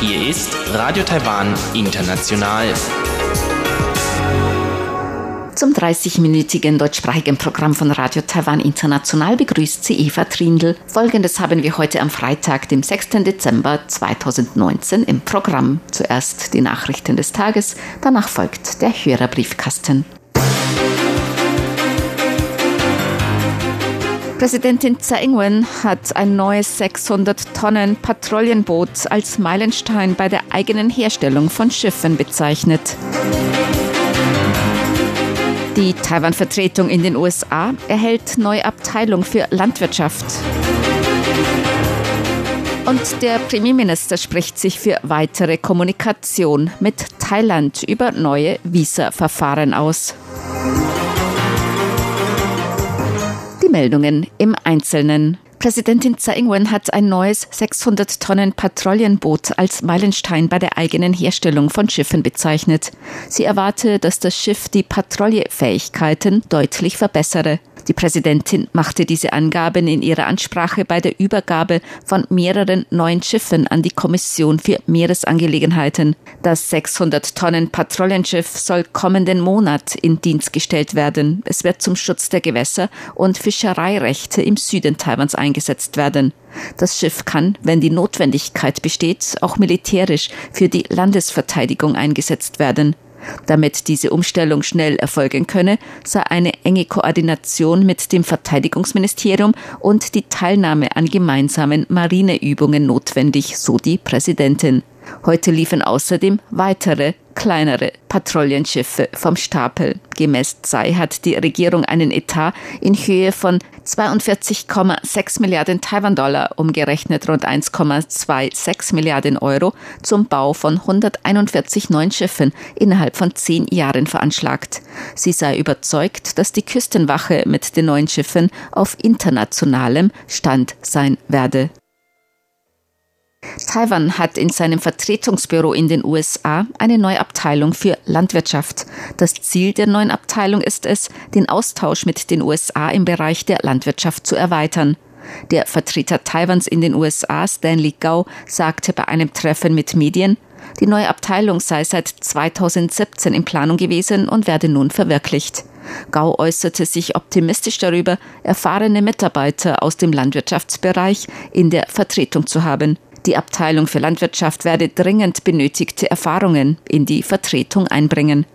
Hier ist Radio Taiwan International. Zum 30-minütigen deutschsprachigen Programm von Radio Taiwan International begrüßt sie Eva Trindl. Folgendes haben wir heute am Freitag, dem 6. Dezember 2019 im Programm. Zuerst die Nachrichten des Tages, danach folgt der Hörerbriefkasten. Präsidentin Tsai Ing-wen hat ein neues 600 Tonnen Patrouillenboot als Meilenstein bei der eigenen Herstellung von Schiffen bezeichnet. Die Taiwan-Vertretung in den USA erhält neue Abteilung für Landwirtschaft. Und der Premierminister spricht sich für weitere Kommunikation mit Thailand über neue Visa-Verfahren aus. Meldungen im Einzelnen. Präsidentin Tsai Ing-wen hat ein neues 600 Tonnen Patrouillenboot als Meilenstein bei der eigenen Herstellung von Schiffen bezeichnet. Sie erwarte, dass das Schiff die Patrouillefähigkeiten deutlich verbessere. Die Präsidentin machte diese Angaben in ihrer Ansprache bei der Übergabe von mehreren neuen Schiffen an die Kommission für Meeresangelegenheiten. Das 600 Tonnen Patrouillenschiff soll kommenden Monat in Dienst gestellt werden. Es wird zum Schutz der Gewässer und Fischereirechte im Süden Taiwans eingesetzt werden. Das Schiff kann, wenn die Notwendigkeit besteht, auch militärisch für die Landesverteidigung eingesetzt werden. Damit diese Umstellung schnell erfolgen könne, sei eine enge Koordination mit dem Verteidigungsministerium und die Teilnahme an gemeinsamen Marineübungen notwendig, so die Präsidentin. Heute liefen außerdem weitere kleinere Patrouillenschiffe vom Stapel. Gemäß ZEI hat die Regierung einen Etat in Höhe von 42,6 Milliarden Taiwan-Dollar, umgerechnet rund 1,26 Milliarden Euro, zum Bau von 141 neuen Schiffen innerhalb von zehn Jahren veranschlagt. Sie sei überzeugt, dass die Küstenwache mit den neuen Schiffen auf internationalem Stand sein werde. Taiwan hat in seinem Vertretungsbüro in den USA eine neue Abteilung für Landwirtschaft. Das Ziel der neuen Abteilung ist es, den Austausch mit den USA im Bereich der Landwirtschaft zu erweitern. Der Vertreter Taiwans in den USA, Stanley Gao, sagte bei einem Treffen mit Medien, die neue Abteilung sei seit 2017 in Planung gewesen und werde nun verwirklicht. Gao äußerte sich optimistisch darüber, erfahrene Mitarbeiter aus dem Landwirtschaftsbereich in der Vertretung zu haben. Die Abteilung für Landwirtschaft werde dringend benötigte Erfahrungen in die Vertretung einbringen.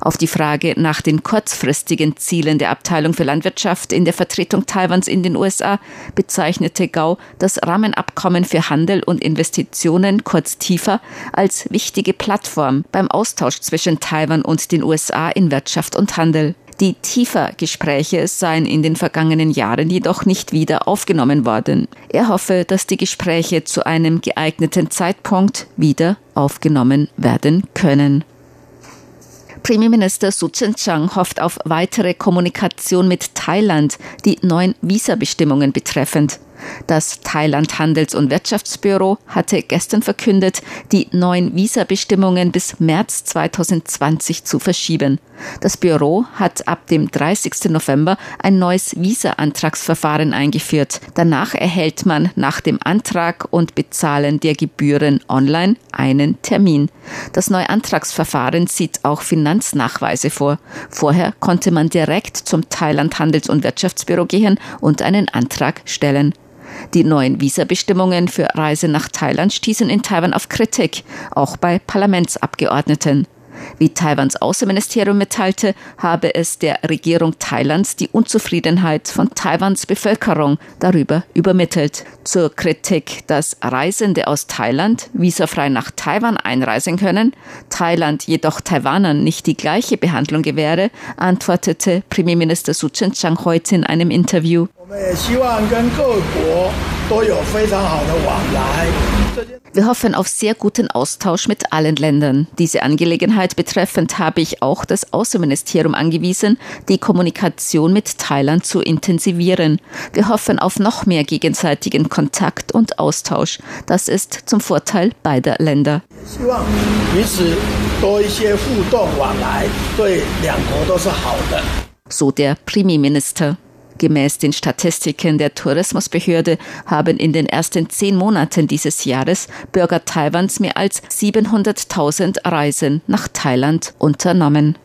Auf die Frage nach den kurzfristigen Zielen der Abteilung für Landwirtschaft in der Vertretung Taiwans in den USA bezeichnete Gao das Rahmenabkommen für Handel und Investitionen kurz tiefer als wichtige Plattform beim Austausch zwischen Taiwan und den USA in Wirtschaft und Handel. Die tiefer Gespräche seien in den vergangenen Jahren jedoch nicht wieder aufgenommen worden. Er hoffe, dass die Gespräche zu einem geeigneten Zeitpunkt wieder aufgenommen werden können. Premierminister Su Tseng-Chang hofft auf weitere Kommunikation mit Thailand, die neuen Visabestimmungen betreffend. Das Thailand Handels- und Wirtschaftsbüro hatte gestern verkündet, die neuen Visabestimmungen bis März 2020 zu verschieben. Das Büro hat ab dem 30. November ein neues Visa-Antragsverfahren eingeführt. Danach erhält man nach dem Antrag und Bezahlen der Gebühren online einen Termin. Das neue Antragsverfahren sieht auch Finanznachweise vor. Vorher konnte man direkt zum Thailand Handels- und Wirtschaftsbüro gehen und einen Antrag stellen. Die neuen Visabestimmungen für Reise nach Thailand stießen in Taiwan auf Kritik, auch bei Parlamentsabgeordneten. Wie Taiwans Außenministerium mitteilte, habe es der Regierung Thailands die Unzufriedenheit von Taiwans Bevölkerung darüber übermittelt. Zur Kritik, dass Reisende aus Thailand visafrei nach Taiwan einreisen können, Thailand jedoch Taiwanern nicht die gleiche Behandlung gewähre, antwortete Premierminister Su Tseng-Chang heute in einem Interview. Wir hoffen auf sehr guten Austausch mit allen Ländern. Diese Angelegenheit betreffend habe ich auch das Außenministerium angewiesen, die Kommunikation mit Thailand zu intensivieren. Wir hoffen auf noch mehr gegenseitigen Kontakt und Austausch. Das ist zum Vorteil beider Länder. So der Premierminister. Gemäß den Statistiken der Tourismusbehörde haben in den ersten zehn Monaten dieses Jahres Bürger Taiwans mehr als 700.000 Reisen nach Thailand unternommen.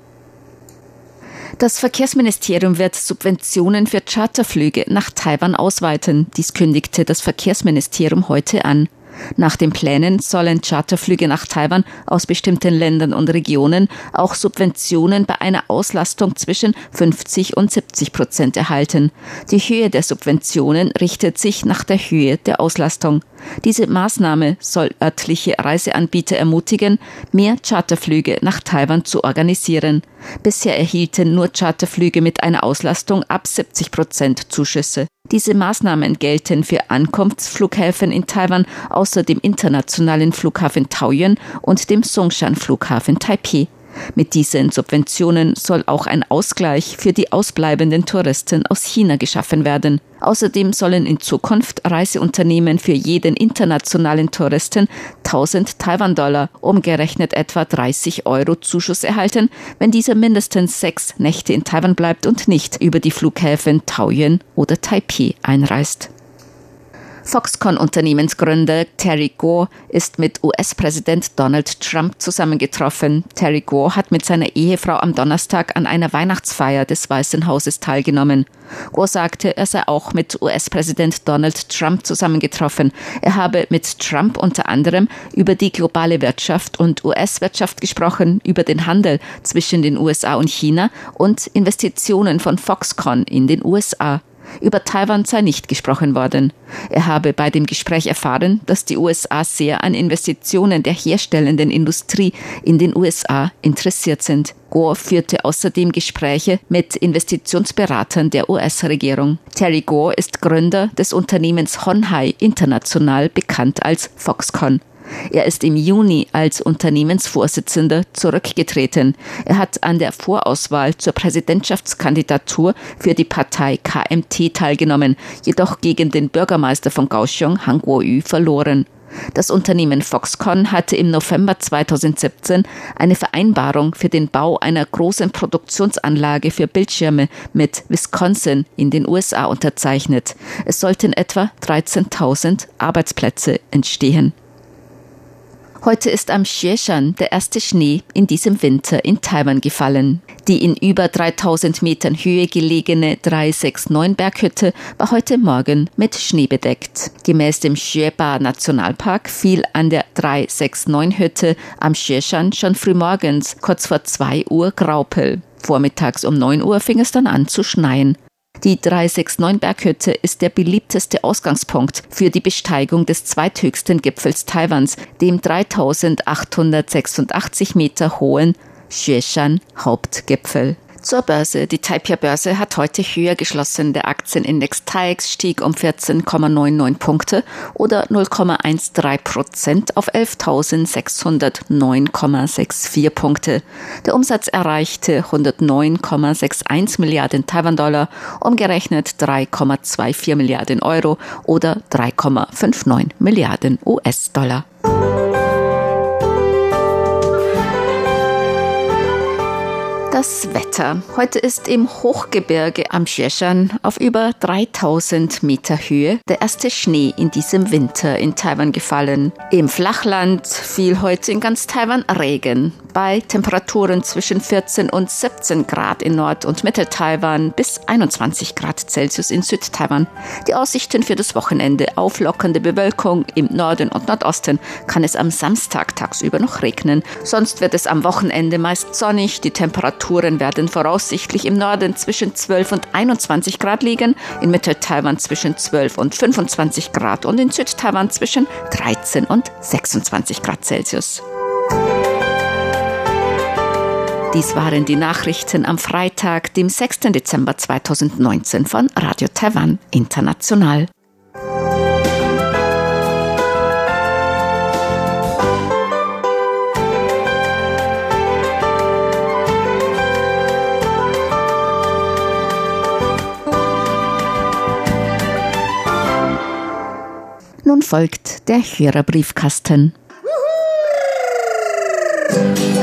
Das Verkehrsministerium wird Subventionen für Charterflüge nach Taiwan ausweiten. Dies kündigte das Verkehrsministerium heute an. Nach den Plänen sollen Charterflüge nach Taiwan aus bestimmten Ländern und Regionen auch Subventionen bei einer Auslastung zwischen 50 und 70 Prozent erhalten. Die Höhe der Subventionen richtet sich nach der Höhe der Auslastung. Diese Maßnahme soll örtliche Reiseanbieter ermutigen, mehr Charterflüge nach Taiwan zu organisieren. Bisher erhielten nur Charterflüge mit einer Auslastung ab 70 Prozent Zuschüsse. Diese Maßnahmen gelten für Ankunftsflughäfen in Taiwan außer dem internationalen Flughafen Taoyuan und dem Songshan Flughafen Taipei. Mit diesen Subventionen soll auch ein Ausgleich für die ausbleibenden Touristen aus China geschaffen werden. Außerdem sollen in Zukunft Reiseunternehmen für jeden internationalen Touristen 1000 Taiwan-Dollar, umgerechnet etwa 30 Euro Zuschuss erhalten, wenn dieser mindestens sechs Nächte in Taiwan bleibt und nicht über die Flughäfen Taoyuan oder Taipei einreist. Foxconn-Unternehmensgründer Terry Gore ist mit US-Präsident Donald Trump zusammengetroffen. Terry Gore hat mit seiner Ehefrau am Donnerstag an einer Weihnachtsfeier des Weißen Hauses teilgenommen. Gore sagte, er sei auch mit US-Präsident Donald Trump zusammengetroffen. Er habe mit Trump unter anderem über die globale Wirtschaft und US-Wirtschaft gesprochen, über den Handel zwischen den USA und China und Investitionen von Foxconn in den USA. Über Taiwan sei nicht gesprochen worden. Er habe bei dem Gespräch erfahren, dass die USA sehr an Investitionen der herstellenden Industrie in den USA interessiert sind. Gore führte außerdem Gespräche mit Investitionsberatern der US-Regierung. Terry Gore ist Gründer des Unternehmens Honhai, international bekannt als Foxconn. Er ist im Juni als Unternehmensvorsitzender zurückgetreten. Er hat an der Vorauswahl zur Präsidentschaftskandidatur für die Partei KMT teilgenommen, jedoch gegen den Bürgermeister von Kaohsiung, Han Kuo-yu, verloren. Das Unternehmen Foxconn hatte im November 2017 eine Vereinbarung für den Bau einer großen Produktionsanlage für Bildschirme mit Wisconsin in den USA unterzeichnet. Es sollten etwa 13.000 Arbeitsplätze entstehen. Heute ist am Xieshan der erste Schnee in diesem Winter in Taiwan gefallen. Die in über 3000 Metern Höhe gelegene 369 Berghütte war heute Morgen mit Schnee bedeckt. Gemäß dem Xueba Nationalpark fiel an der 369 Hütte am Xieshan schon frühmorgens kurz vor 2 Uhr Graupel. Vormittags um 9 Uhr fing es dann an zu schneien. Die 369 Berghütte ist der beliebteste Ausgangspunkt für die Besteigung des zweithöchsten Gipfels Taiwans, dem 3886 Meter hohen Xueshan Hauptgipfel. Zur Börse. Die Taipei-Börse hat heute höher geschlossen. Der Aktienindex TAIEX stieg um 14,99 Punkte oder 0,13 Prozent auf 11.609,64 Punkte. Der Umsatz erreichte 109,61 Milliarden Taiwan-Dollar, umgerechnet 3,24 Milliarden Euro oder 3,59 Milliarden US-Dollar. Das Wetter. Heute ist im Hochgebirge am Xieshan auf über 3000 Meter Höhe der erste Schnee in diesem Winter in Taiwan gefallen. Im Flachland fiel heute in ganz Taiwan Regen bei Temperaturen zwischen 14 und 17 Grad in Nord- und Mittel-Taiwan bis 21 Grad Celsius in Südtaiwan. Die Aussichten für das Wochenende auflockernde Bewölkung im Norden und Nordosten kann es am Samstag tagsüber noch regnen. Sonst wird es am Wochenende meist sonnig. Die Temperaturen werden voraussichtlich im Norden zwischen 12 und 21 Grad liegen, in Mittel-Taiwan zwischen 12 und 25 Grad und in Südtaiwan zwischen 13 und 26 Grad Celsius. Dies waren die Nachrichten am Freitag, dem 6. Dezember 2019 von Radio Taiwan International. Folgt der Hörerbriefkasten. Juhu!